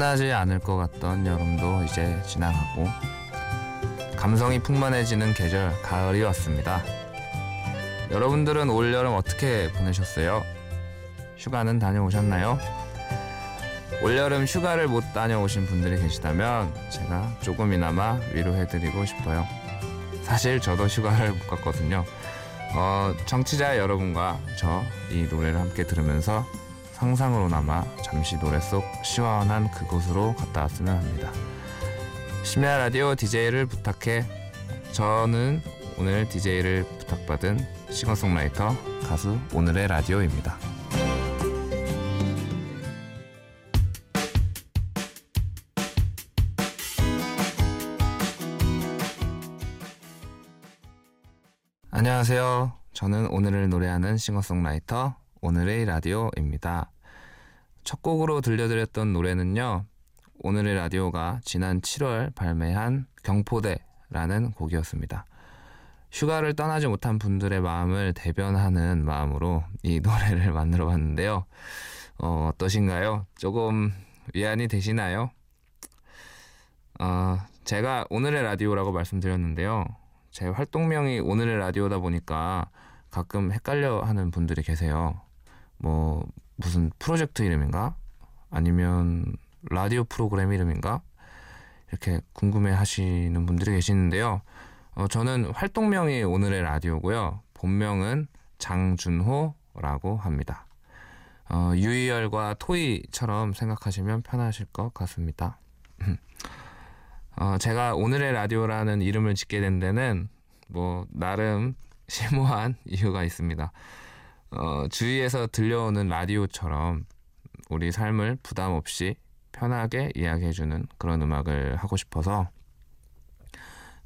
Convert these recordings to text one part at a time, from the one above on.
끝나지 않을 것 같던 여름도 이제 지나가고 감성이 풍만해지는 계절 가을이 왔습니다. 여러분들은 올 여름 어떻게 보내셨어요? 휴가는 다녀오셨나요? 올 여름 휴가를 못 다녀오신 분들이 계시다면 제가 조금이나마 위로해드리고 싶어요. 사실 저도 휴가를 못 갔거든요. 어, 청취자 여러분과 저 이 노래를 함께 들으면서 상상으로나마 잠시 노래 속 시원한 그곳으로 갔다 왔으면 합니다. 심야 라디오 DJ를 부탁해 저는 오늘 DJ를 부탁받은 싱어송라이터 가수 오늘의 라디오입니다. 안녕하세요. 저는 오늘을 노래하는 싱어송라이터 오늘의 라디오입니다. 첫 곡으로 들려드렸던 노래는요. 오늘의 라디오가 지난 7월 발매한 경포대라는 곡이었습니다. 휴가를 떠나지 못한 분들의 마음을 대변하는 마음으로 이 노래를 만들어 봤는데요. 어, 어떠신가요? 조금 위안이 되시나요? 어, 제가 오늘의 라디오라고 말씀드렸는데요. 제 활동명이 오늘의 라디오다 보니까 가끔 헷갈려 하는 분들이 계세요. 뭐, 무슨 프로젝트 이름인가? 아니면 라디오 프로그램 이름인가? 이렇게 궁금해 하시는 분들이 계시는데요. 어, 저는 활동명이 오늘의 라디오고요. 본명은 장준호라고 합니다. 어, 유희열과 토이처럼 생각하시면 편하실 것 같습니다. 어, 제가 오늘의 라디오라는 이름을 짓게 된 데는 뭐 나름 심오한 이유가 있습니다. 어, 주위에서 들려오는 라디오처럼 우리 삶을 부담 없이 편하게 이야기해주는 그런 음악을 하고 싶어서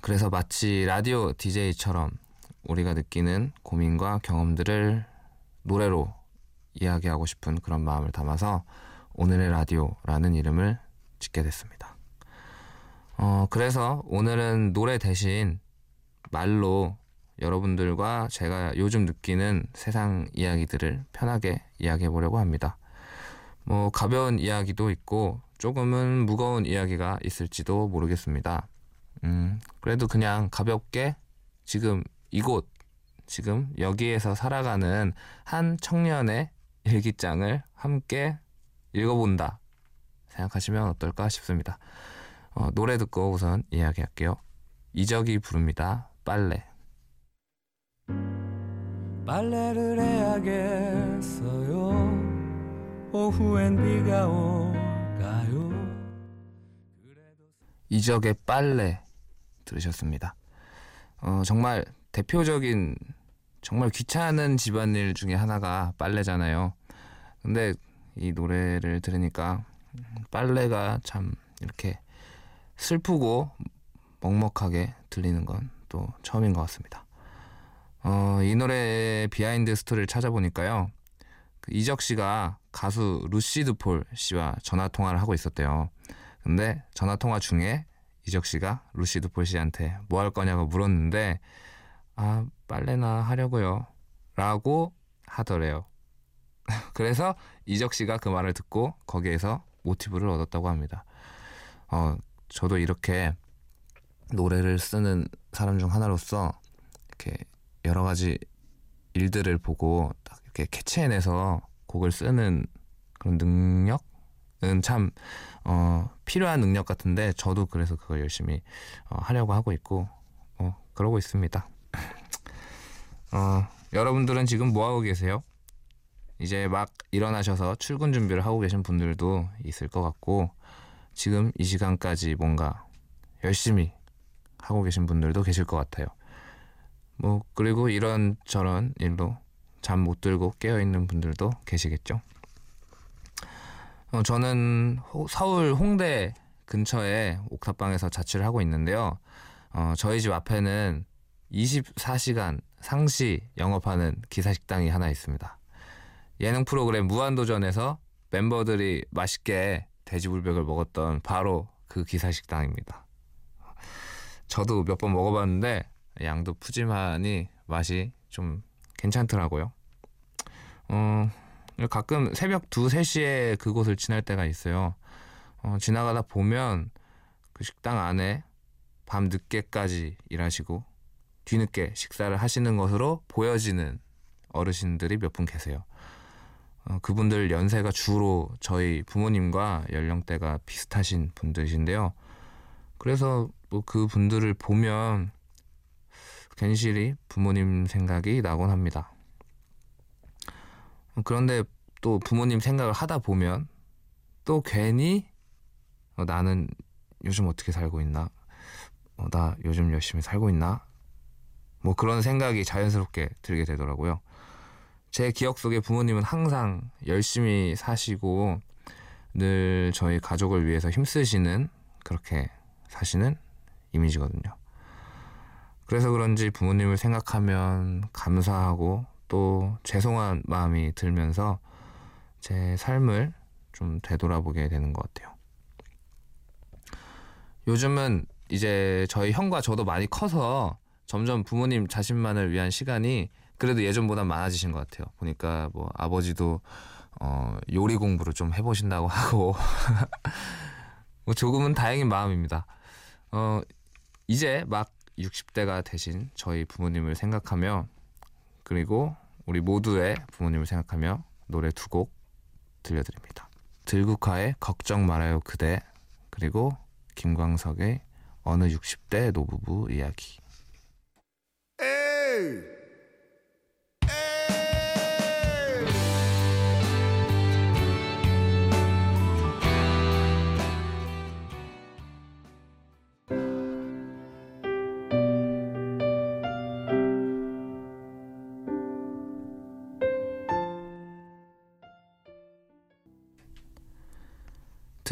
그래서 마치 라디오 DJ처럼 우리가 느끼는 고민과 경험들을 노래로 이야기하고 싶은 그런 마음을 담아서 오늘의 라디오라는 이름을 짓게 됐습니다. 어, 그래서 오늘은 노래 대신 말로 여러분들과 제가 요즘 느끼는 세상 이야기들을 편하게 이야기해 보려고 합니다. 뭐 가벼운 이야기도 있고 조금은 무거운 이야기가 있을지도 모르겠습니다. 음, 그래도 그냥 가볍게 지금 이곳, 지금 여기에서 살아가는 한 청년의 일기장을 함께 읽어본다 생각하시면 어떨까 싶습니다. 어, 노래 듣고 우선 이야기할게요. 이적이 부릅니다. 빨래. 빨래를 해야겠어요. 오후엔 비가 올까요? 이적의 빨래 들으셨습니다. 어, 정말 대표적인 정말 귀찮은 집안일 중에 하나가 빨래잖아요. 근데 이 노래를 들으니까 빨래가 참 이렇게 슬프고 먹먹하게 들리는 건 또 처음인 것 같습니다. 어, 이 노래의 behind story를 찾아보니까요. 그 이적 씨가 가수 루시드 폴 씨와 전화 통화를 하고 있었대요. 근데 전화 통화 중에 이적 씨가 루시드 폴 씨한테 뭐 할 거냐고 물었는데 아 빨래나 하려고요 라고 하더래요. 그래서 이적 씨가 그 말을 듣고 거기에서 모티브를 얻었다고 합니다. 어 저도 이렇게 노래를 쓰는 사람 중 하나로서 이렇게 여러 가지 일들을 보고 딱 이렇게 캐치해내서 곡을 쓰는 그런 능력은 참 어, 필요한 능력 같은데 저도 그래서 그걸 열심히 어, 하려고 하고 있고 어, 그러고 있습니다. 어, 여러분들은 지금 뭐 하고 계세요? 이제 막 일어나셔서 출근 준비를 하고 계신 분들도 있을 것 같고 지금 이 시간까지 뭔가 열심히 하고 계신 분들도 계실 것 같아요. 뭐 그리고 이런 저런 일로 잠 못 들고 깨어 있는 분들도 계시겠죠. 어, 저는 호, 서울 홍대 근처에 옥탑방에서 자취를 하고 있는데요. 어, 저희 집 앞에는 24시간 상시 영업하는 기사식당이 하나 있습니다. 예능 프로그램 무한도전에서 멤버들이 맛있게 돼지불백을 먹었던 바로 그 기사식당입니다. 저도 몇 번 먹어봤는데 양도 푸짐하니 맛이 좀 괜찮더라고요. 어, 가끔 새벽 2, 3시에 그곳을 지날 때가 있어요. 어, 지나가다 보면 그 식당 안에 밤 늦게까지 일하시고 뒤늦게 식사를 하시는 것으로 보여지는 어르신들이 몇 분 계세요. 어, 그분들 연세가 주로 저희 부모님과 연령대가 비슷하신 분들이신데요. 그래서 뭐 그 분들을 보면 괜시리 부모님 생각이 나곤 합니다. 그런데 또 부모님 생각을 하다 보면 또 괜히 어, 나는 요즘 어떻게 살고 있나? 어, 나 요즘 열심히 살고 있나? 뭐 그런 생각이 자연스럽게 들게 되더라고요. 제 기억 속에 부모님은 항상 열심히 사시고 늘 저희 가족을 위해서 힘쓰시는 그렇게 사시는 이미지거든요. 그래서 그런지 부모님을 생각하면 감사하고 또 죄송한 마음이 들면서 제 삶을 좀 되돌아보게 되는 것 같아요. 요즘은 이제 저희 형과 저도 많이 커서 점점 부모님 자신만을 위한 시간이 그래도 예전보다 많아지신 것 같아요. 보니까 뭐 아버지도 어, 요리 공부를 좀 해보신다고 하고 뭐 조금은 다행인 마음입니다. 어, 이제 막 60대가 되신 저희 부모님을 생각하며 그리고 우리 모두의 부모님을 생각하며 노래 두 곡 들려드립니다. 들국화의 걱정 말아요 그대 그리고 김광석의 어느 60대 노부부 이야기! Hey!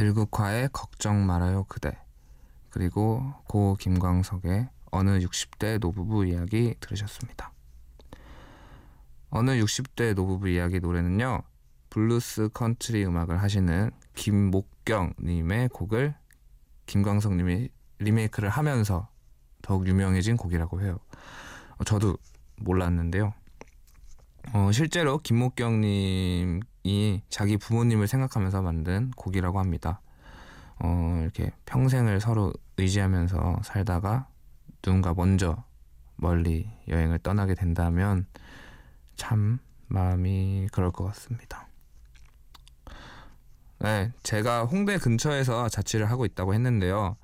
들국화의 걱정 말아요 그대 그리고 고 김광석의 어느 60대 노부부 이야기 들으셨습니다. 어느 60대 노부부 이야기 노래는요. 블루스 컨트리 음악을 하시는 김목경 님의 곡을 김광석 님이 리메이크를 하면서 더욱 유명해진 곡이라고 해요. 어, 저도 몰랐는데요. 어, 실제로 김목경 님 이 자기 부모님을 생각하면서 만든 곡이라고 합니다. 어, 이렇게 평생을 서로 의지하면서 살다가 누군가 먼저 멀리 여행을 떠나게 된다면 참 마음이 그럴 것 같습니다. 네, 제가 홍대 근처에서 자취를 하고 있다고 했는데요.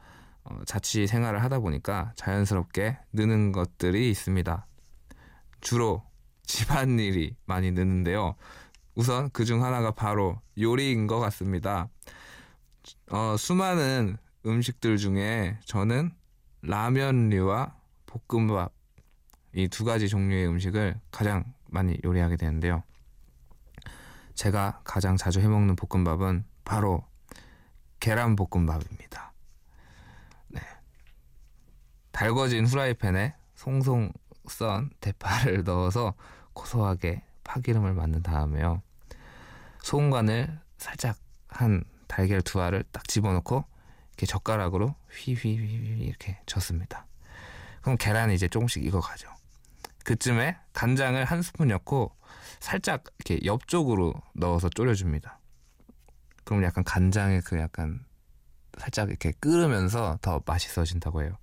어, 자취 생활을 하다 보니까 자연스럽게 느는 것들이 있습니다. 주로 집안일이 많이 느는데요. 우선 그 중 하나가 바로 요리인 것 같습니다. 어, 수많은 음식들 중에 저는 라면류와 볶음밥 이 두 가지 종류의 음식을 가장 많이 요리하게 되는데요. 제가 가장 자주 해먹는 볶음밥은 바로 계란 볶음밥입니다. 네. 달궈진 후라이팬에 송송 썬 대파를 넣어서 고소하게 파기름을 만든 다음에요. 소금간을 살짝 한 달걀 두 알을 딱 집어넣고 이렇게 젓가락으로 휘휘휘휘 이렇게 젓습니다. 그럼 계란이 이제 조금씩 익어가죠. 그쯤에 간장을 한 스푼 넣고 살짝 이렇게 옆쪽으로 넣어서 졸여줍니다. 그럼 약간 간장의 그 약간 살짝 이렇게 끓으면서 더 맛있어진다고 해요.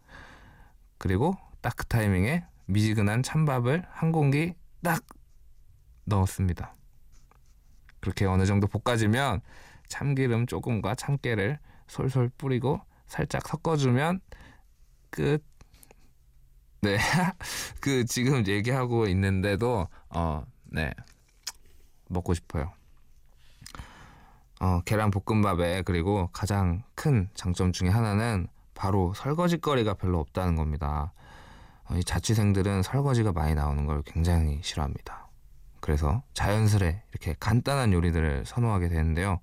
그리고 딱 그 타이밍에 미지근한 찬밥을 한 공기 딱 넣었습니다. 그렇게 어느 정도 볶아지면 참기름 조금과 참깨를 솔솔 뿌리고 살짝 섞어주면 끝. 네, 그 지금 얘기하고 있는데도 어, 네 먹고 싶어요. 어, 계란 볶음밥에 그리고 가장 큰 장점 중에 하나는 바로 설거지거리가 별로 없다는 겁니다. 어, 이 자취생들은 설거지가 많이 나오는 걸 굉장히 싫어합니다. 그래서 자연스레 이렇게 간단한 요리들을 선호하게 되는데요.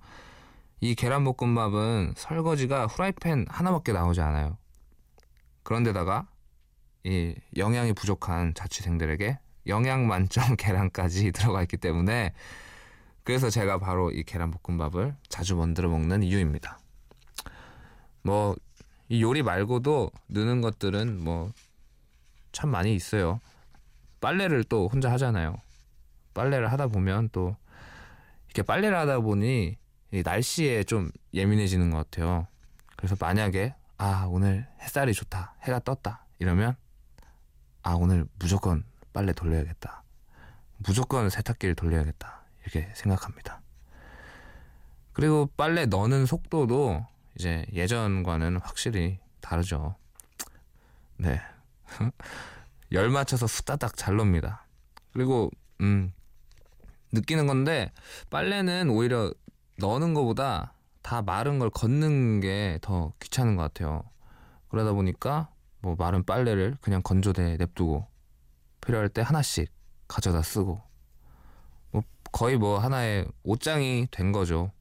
이 계란볶음밥은 설거지가 후라이팬 하나밖에 나오지 않아요. 그런데다가 이 영양이 부족한 자취생들에게 영양 만점 계란까지 들어가 있기 때문에 그래서 제가 바로 이 계란볶음밥을 자주 만들어 먹는 이유입니다. 뭐 이 요리 말고도 느는 것들은 뭐 참 많이 있어요. 빨래를 또 혼자 하잖아요. 빨래를 하다 보면 또 이렇게 빨래를 하다 보니 이 날씨에 좀 예민해지는 것 같아요. 그래서 만약에 아 오늘 햇살이 좋다 해가 떴다 이러면 아 오늘 무조건 빨래 돌려야겠다 무조건 세탁기를 돌려야겠다 이렇게 생각합니다. 그리고 빨래 넣는 속도도 이제 예전과는 확실히 다르죠. 네. 열 맞춰서 후다닥 잘 넣습니다. 그리고 음 느끼는 건데 빨래는 오히려 넣는 것보다 다 마른 걸 걷는 게 더 귀찮은 것 같아요. 그러다 보니까 뭐 마른 빨래를 그냥 건조대에 냅두고 필요할 때 하나씩 가져다 쓰고 뭐 거의 뭐 하나의 옷장이 된 거죠.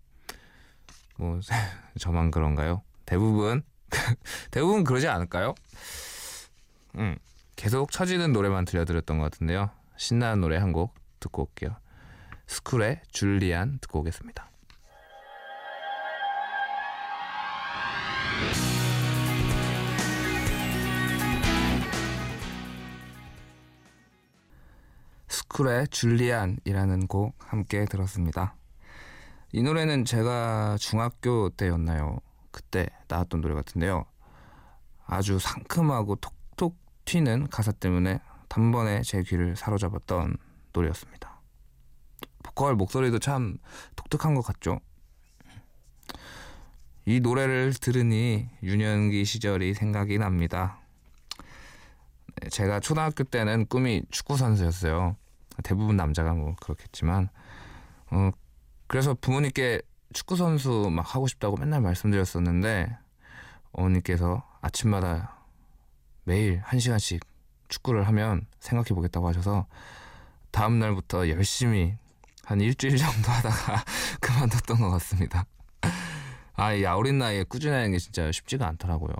뭐 저만 그런가요? 대부분 대부분 그러지 않을까요? 음 계속 처지는 노래만 들려드렸던 것 같은데요. 신나는 노래 한 곡 듣고 올게요. 스쿨의 줄리안 듣고 오겠습니다. 스쿨의 줄리안이라는 곡 함께 들었습니다. 이 노래는 제가 중학교 때였나요? 그때 나왔던 노래 같은데요. 아주 상큼하고 톡톡 튀는 가사 때문에 단번에 제 귀를 사로잡았던 노래였습니다. 보컬 목소리도 참 독특한 것 같죠? 이 노래를 들으니 유년기 시절이 생각이 납니다. 네, 제가 초등학교 때는 꿈이 축구 선수였어요. 대부분 남자가 뭐 그렇겠지만, 어, 그래서 부모님께 축구 선수 막 하고 싶다고 맨날 말씀드렸었는데 어머니께서 아침마다 매일 한 시간씩 축구를 하면 생각해 보겠다고 하셔서 다음 날부터 열심히 한 일주일 정도 하다가 그만뒀던 것 같습니다. 아, 이 어린 나이에 꾸준히 하는 게 진짜 쉽지가 않더라고요.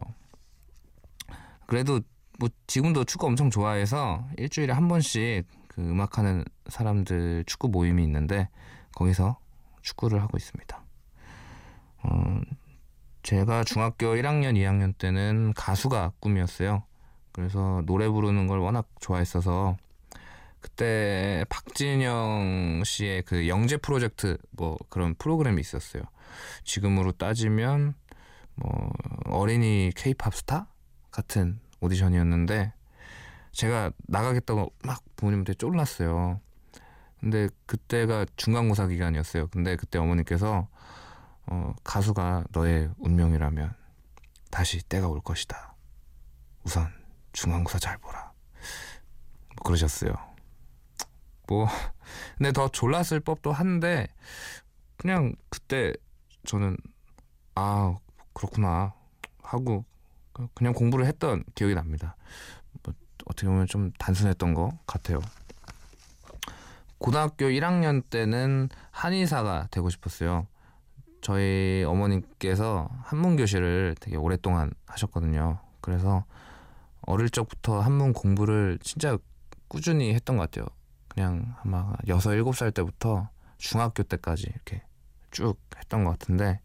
그래도 뭐 지금도 축구 엄청 좋아해서 일주일에 한 번씩 그 음악하는 사람들 축구 모임이 있는데 거기서 축구를 하고 있습니다. 어, 제가 중학교 1학년, 2학년 때는 가수가 꿈이었어요. 그래서 노래 부르는 걸 워낙 좋아했어서 그때 박진영 씨의 그 영재 프로젝트 뭐 그런 프로그램이 있었어요. 지금으로 따지면 뭐 어린이 케이팝 스타 같은 오디션이었는데 제가 나가겠다고 막 부모님한테 쫄랐어요. 근데 그때가 중간고사 기간이었어요. 근데 그때 어머니께서 어, 가수가 너의 운명이라면 다시 때가 올 것이다. 우선 중간고사 잘 보라. 뭐 그러셨어요. 뭐 근데 더 졸랐을 법도 한데 그냥 그때 저는 아 그렇구나 하고 그냥 공부를 했던 기억이 납니다. 뭐 어떻게 보면 좀 단순했던 것 같아요. 고등학교 1학년 때는 한의사가 되고 싶었어요. 저희 어머님께서 한문 교실을 되게 오랫동안 하셨거든요. 그래서 어릴 적부터 한문 공부를 진짜 꾸준히 했던 것 같아요. 그냥 아마 6, 7살 때부터 중학교 때까지 이렇게 쭉 했던 것 같은데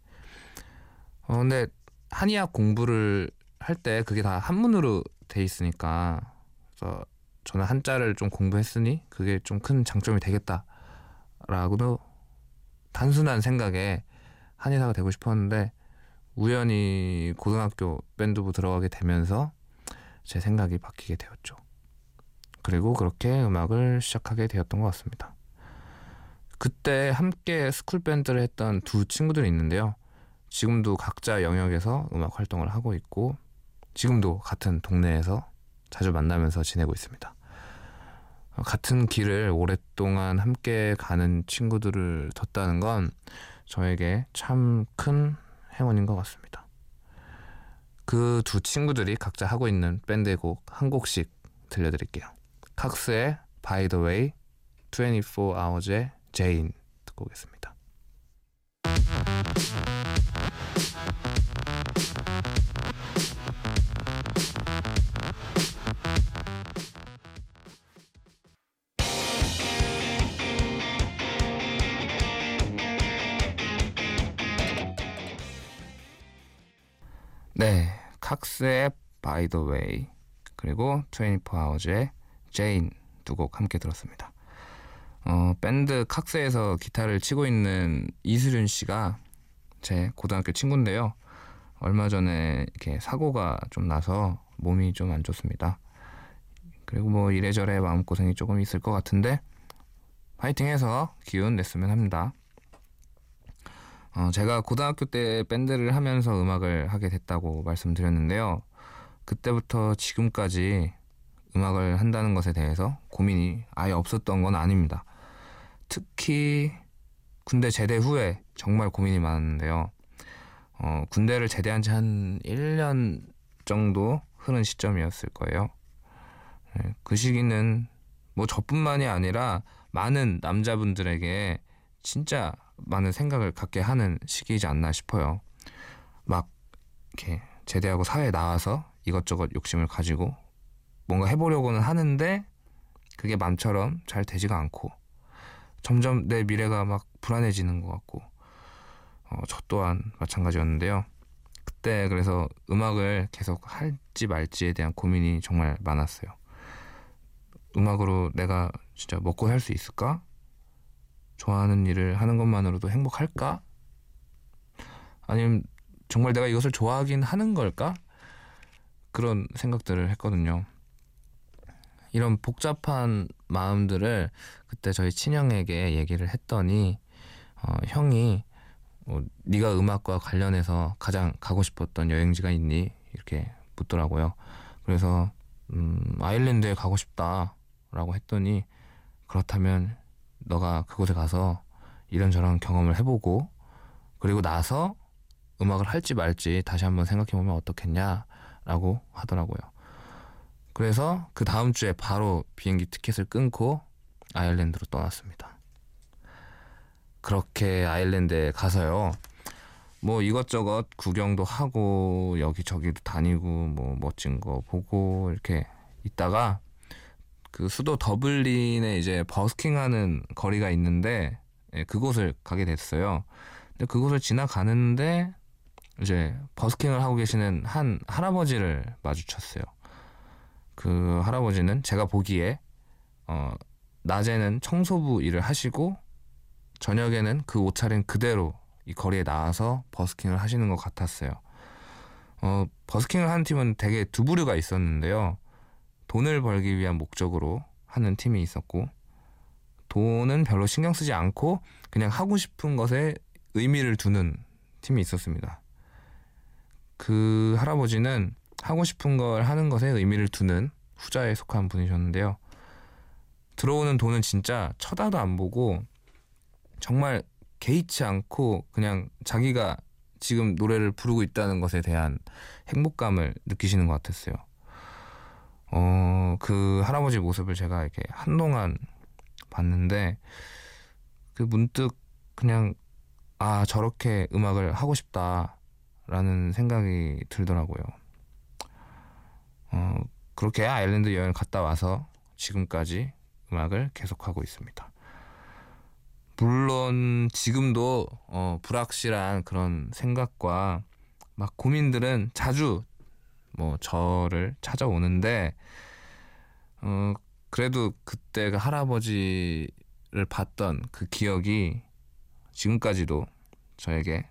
어 근데 한의학 공부를 할 때 그게 다 한문으로 돼 있으니까 그래서 저는 한자를 좀 공부했으니 그게 좀 큰 장점이 되겠다라고도 단순한 생각에 한의사가 되고 싶었는데 우연히 고등학교 밴드부 들어가게 되면서 제 생각이 바뀌게 되었죠. 그리고 그렇게 음악을 시작하게 되었던 것 같습니다. 그때 함께 school band를 했던 두 친구들이 있는데요. 지금도 각자 영역에서 음악 활동을 하고 있고 지금도 같은 동네에서 자주 만나면서 지내고 있습니다. 같은 길을 오랫동안 함께 가는 친구들을 뒀다는 건 저에게 참 큰 행운인 것 같습니다. 그 두 친구들이 각자 하고 있는 밴드의 곡 한 곡씩 들려드릴게요. 칵스의 By the Way, 24 Hours의 Jane 듣고 오겠습니다. 네, 칵스의 By the Way 그리고 24hours의 Jane 두곡 함께 들었습니다. 어, 밴드 칵스에서 기타를 치고 있는 이수륜 씨가 제 고등학교 친구인데요. 얼마 전에 이렇게 사고가 좀 나서 몸이 좀 안 좋습니다. 그리고 뭐 이래저래 마음고생이 조금 있을 것 같은데 파이팅해서 기운 냈으면 합니다. 어, 제가 고등학교 때 밴드를 하면서 음악을 하게 됐다고 말씀드렸는데요. 그때부터 지금까지 음악을 한다는 것에 대해서 고민이 아예 없었던 건 아닙니다. 특히 군대 제대 후에 정말 고민이 많은데요. 어, 군대를 제대한 지 한 1년 정도 흐른 시점이었을 거예요. 네, 그 시기는 뭐 저뿐만이 아니라 많은 남자분들에게 진짜 많은 생각을 갖게 하는 시기이지 않나 싶어요. 막 이렇게 제대하고 사회에 나와서 이것저것 욕심을 가지고 뭔가 해보려고는 하는데 그게 맘처럼 잘 되지가 않고 점점 내 미래가 막 불안해지는 것 같고 어, 저 또한 마찬가지였는데요. 그때 그래서 음악을 계속 할지 말지에 대한 고민이 정말 많았어요. 음악으로 내가 진짜 먹고 살 수 있을까? 좋아하는 일을 하는 것만으로도 행복할까? 아니면 정말 내가 이것을 좋아하긴 하는 걸까? 그런 생각들을 했거든요. 이런 복잡한 마음들을 그때 저희 친형에게 얘기를 했더니 어, 형이 어, 네가 음악과 관련해서 가장 가고 싶었던 여행지가 있니? 이렇게 묻더라고요. 그래서 음, 아일랜드에 가고 싶다라고 했더니 그렇다면 너가 그곳에 가서 이런저런 경험을 해보고 그리고 나서 음악을 할지 말지 다시 한번 생각해보면 어떻겠냐라고 하더라고요. 그래서 그 다음 주에 바로 비행기 티켓을 끊고 아일랜드로 떠났습니다. 그렇게 아일랜드에 가서요. 뭐 이것저것 구경도 하고 여기저기도 다니고 뭐 멋진 거 보고 이렇게 있다가 그 수도 더블린에 이제 버스킹하는 거리가 있는데 예, 그곳을 가게 됐어요. 근데 그곳을 지나가는데 이제 버스킹을 하고 계시는 한 할아버지를 마주쳤어요. 그 할아버지는 제가 보기에 어 낮에는 청소부 일을 하시고 저녁에는 그 옷차림 그대로 이 거리에 나와서 버스킹을 하시는 것 같았어요. 어, 버스킹을 하는 팀은 되게 두 부류가 있었는데요. 돈을 벌기 위한 목적으로 하는 팀이 있었고, 돈은 별로 신경 쓰지 않고 그냥 하고 싶은 것에 의미를 두는 팀이 있었습니다. 그 할아버지는 하고 싶은 걸 하는 것에 의미를 두는 후자에 속한 분이셨는데요. 들어오는 돈은 진짜 쳐다도 안 보고 정말 개의치 않고 그냥 자기가 지금 노래를 부르고 있다는 것에 대한 행복감을 느끼시는 것 같았어요. 어, 그 할아버지 모습을 제가 이렇게 한동안 봤는데 그 문득 그냥 아, 저렇게 음악을 하고 싶다라는 생각이 들더라고요. 어, 그렇게 아일랜드 여행 갔다 와서 지금까지 음악을 계속하고 있습니다. 물론 지금도 어, 불확실한 그런 생각과 막 고민들은 자주 뭐 저를 찾아오는데 어, 그래도 그때 그 할아버지를 봤던 그 기억이 지금까지도 저에게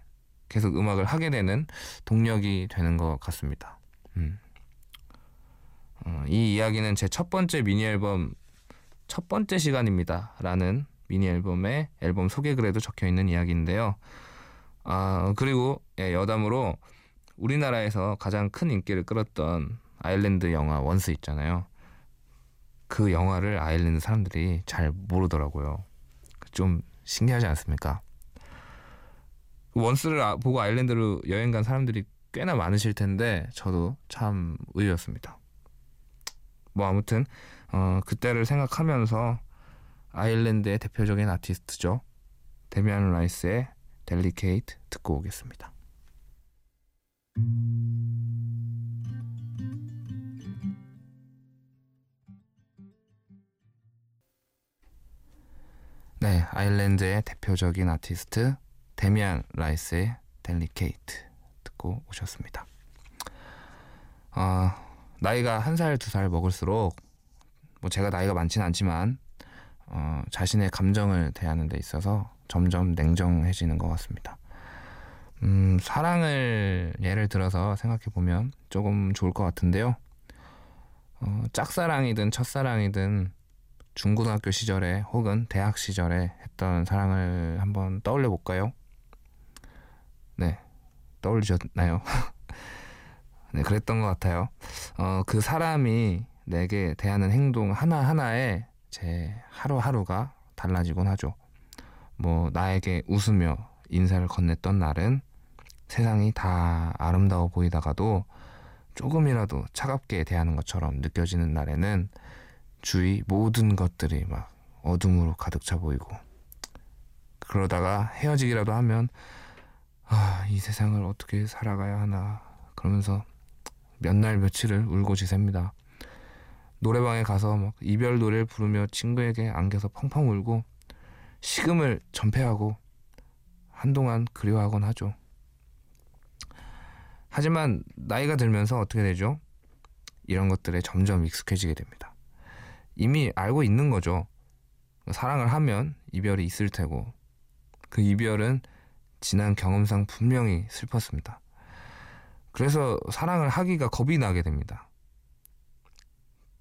계속 음악을 하게 되는 동력이 되는 것 같습니다. 음. 어, 이 이야기는 제 첫 번째 미니 앨범 첫 번째 시간입니다. 라는 미니 앨범의 앨범 소개글에도 적혀 있는 이야기인데요. 아, 그리고 예, 여담으로 우리나라에서 가장 큰 인기를 끌었던 아일랜드 영화 원스 있잖아요. 그 영화를 아일랜드 사람들이 잘 모르더라고요. 좀 신기하지 않습니까? 원스를 아, 보고 아일랜드로 여행 간 사람들이 꽤나 많으실 텐데 저도 참 의외였습니다. 뭐 아무튼 어, 그때를 생각하면서 아일랜드의 대표적인 아티스트죠. 데미안 라이스의 델리케이트 듣고 오겠습니다. 네, 아일랜드의 대표적인 아티스트 데미안 라이스의 델리케이트 듣고 오셨습니다. 어, 나이가 한 살, 두 살 먹을수록 뭐 제가 나이가 많지는 않지만 어, 자신의 감정을 대하는 데 있어서 점점 냉정해지는 것 같습니다. 음, 사랑을 예를 들어서 생각해 보면 조금 좋을 것 같은데요. 어, 짝사랑이든 첫사랑이든 중고등학교 시절에 혹은 대학 시절에 했던 사랑을 한번 떠올려 볼까요? 네, 떠올리셨나요? 네, 그랬던 것 같아요. 어, 그 사람이 내게 대하는 행동 하나하나에 제 하루하루가 달라지곤 하죠. 뭐, 나에게 웃으며 인사를 건넸던 날은 세상이 다 아름다워 보이다가도 조금이라도 차갑게 대하는 것처럼 느껴지는 날에는 주위 모든 것들이 막 어둠으로 가득 차 보이고 그러다가 헤어지기라도 하면 아, 이 세상을 어떻게 살아가야 하나 그러면서 몇 날 며칠을 울고 지셉니다. 노래방에 가서 막 이별 노래를 부르며 친구에게 안겨서 펑펑 울고 식음을 전폐하고 한동안 그리워하곤 하죠. 하지만 나이가 들면서 어떻게 되죠? 이런 것들에 점점 익숙해지게 됩니다. 이미 알고 있는 거죠. 사랑을 하면 이별이 있을 테고 그 이별은 지난 경험상 분명히 슬펐습니다. 그래서 사랑을 하기가 겁이 나게 됩니다.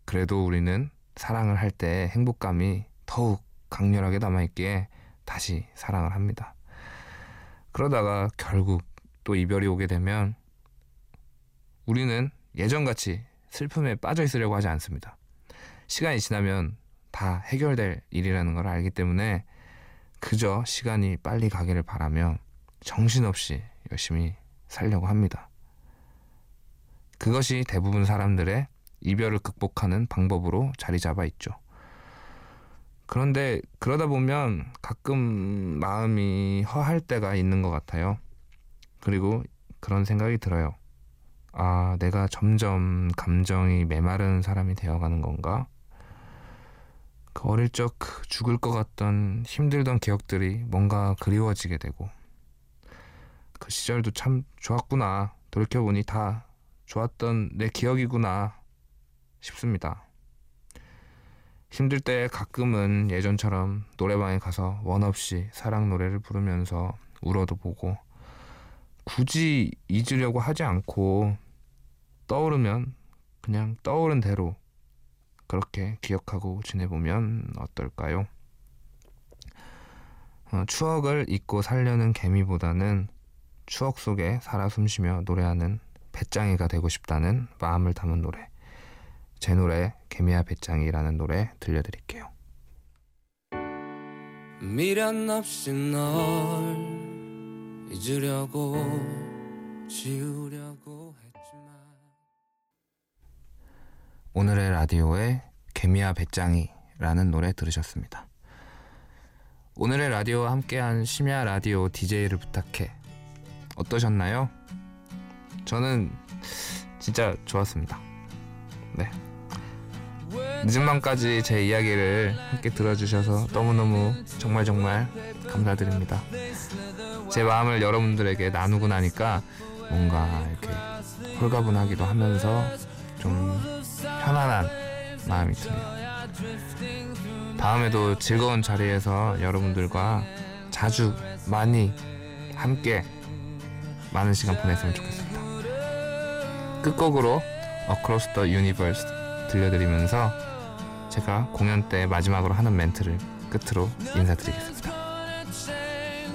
그래도 우리는 사랑을 할 때 행복감이 더욱 강렬하게 남아있기에 다시 사랑을 합니다. 그러다가 결국 또 이별이 오게 되면 우리는 예전같이 슬픔에 빠져 있으려고 하지 않습니다. 시간이 지나면 다 해결될 일이라는 걸 알기 때문에 그저 시간이 빨리 가기를 바라며 정신없이 열심히 살려고 합니다. 그것이 대부분 사람들의 이별을 극복하는 방법으로 자리 잡아 있죠. 그런데 그러다 보면 가끔 마음이 허할 때가 있는 것 같아요. 그리고 그런 생각이 들어요. 아, 내가 점점 감정이 메마른 사람이 되어가는 건가? 그 어릴 적 죽을 것 같던 힘들던 기억들이 뭔가 그리워지게 되고 그 시절도 참 좋았구나. 돌이켜보니 다 좋았던 내 기억이구나 싶습니다. 힘들 때 가끔은 예전처럼 노래방에 가서 원 없이 사랑 노래를 부르면서 울어도 보고 굳이 잊으려고 하지 않고 떠오르면 그냥 떠오른 대로 그렇게 기억하고 지내보면 어떨까요? 어, 추억을 잊고 살려는 개미보다는 추억 속에 살아 숨쉬며 노래하는 배짱이가 되고 싶다는 마음을 담은 노래. 제 노래 개미야 배짱이라는 노래 들려드릴게요. 미련 없이 널 잊으려고 지우려고 했지만 오늘의 라디오에 개미야 배짱이라는 노래 들으셨습니다. 오늘의 라디오와 함께한 심야 라디오 DJ를 부탁해 어떠셨나요? 저는 진짜 좋았습니다. 네. 늦은 밤까지 제 이야기를 함께 들어주셔서 너무너무 정말 정말 감사드립니다. 제 마음을 여러분들에게 나누고 나니까 뭔가 이렇게 홀가분하기도 하면서 좀 편안한 마음이 드네요. 다음에도 즐거운 자리에서 여러분들과 자주 많이 함께 많은 시간 보냈으면 좋겠습니다. 끝곡으로 Across the Universe 들려드리면서 제가 공연 때 마지막으로 하는 멘트를 끝으로 인사드리겠습니다.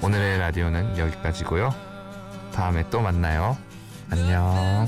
오늘의 라디오는 여기까지고요. 다음에 또 만나요. 안녕.